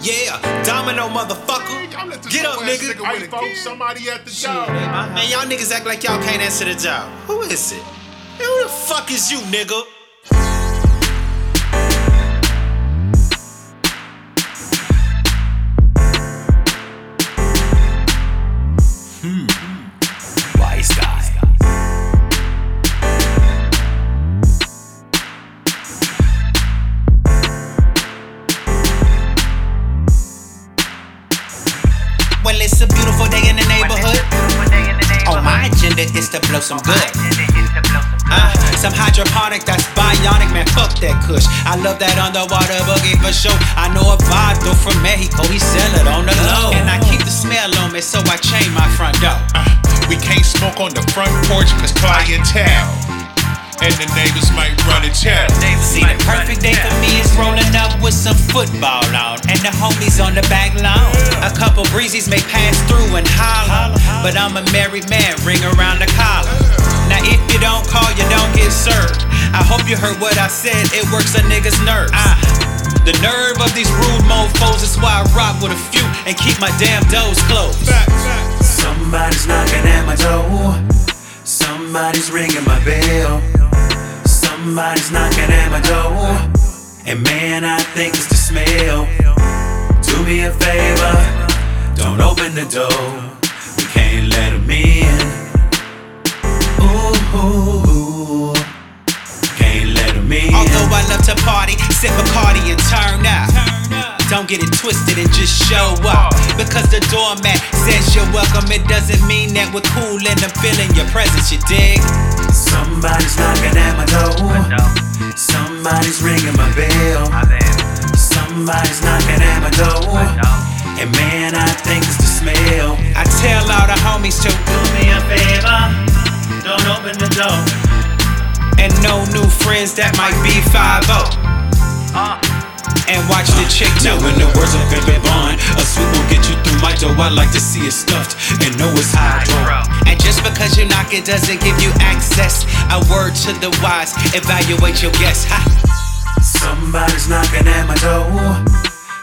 Yeah, domino motherfucker. I'm let this Get up, nigga. nigga Hey, a folks, somebody at the Shit, job. man, y'all niggas act like y'all can't answer the job. Who is it? Man, who the fuck is you, nigga? It's a beautiful day in the neighborhood. Oh, my agenda is to blow some good. Uh, some hydroponic that's bionic, man. Fuck that kush. I love that underwater boogie for sure. I know a vato from Mexico, he sell it on the low. And I keep the smell on me, so I chain my front door. Uh, we can't smoke on the front porch cause clientele. And the neighbors might run and tell. See, the perfect day for me is rolling up with some football on, and the homies on the back lawn. A couple breezes may pass through and holler, but I'm a married man, ring around the collar. Now, if you don't call, you don't get served. I hope you heard what I said, it works a nigga's nerves. Ah, the nerve of these rude mofos is why I rock with a few and keep my damn doors closed. Somebody's knocking at my door. Somebody's ringing my bell. Somebody's knocking at my door. And man, I think it's the smell. Do me a favor, don't open the door. We can't let 'em in. Ooh, can't let 'em in. Although I love to party, sip a cardi and turn up. Don't get it twisted and just show up. Because the doormat says you're welcome, it doesn't mean that we're cool and I'm feeling your presence, you dig? Somebody's knocking at my door. Somebody's ringing my bell. Somebody's knocking at my door. And man, I think it's the smell. I tell all the homies to do me a favor, don't open the door. And no new friends that might be 5 uh. And watch the chick. Now, in the words of Pepe you through my door. I like to see it stuffed and know it's hydro. And just because you knock it doesn't give you access. A word to the wise, evaluate your guess. Ha. Somebody's knocking at my door.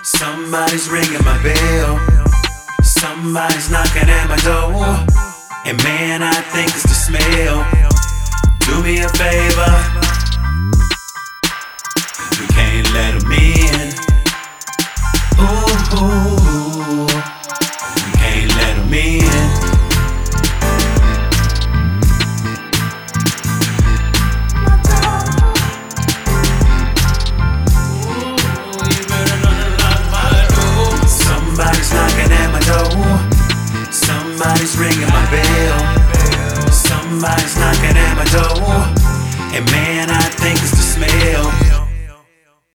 Somebody's ringing my bell. Somebody's knocking at my door. And man, I think it's the smell. Do me a favor. Somebody's knocking at my door. And man, I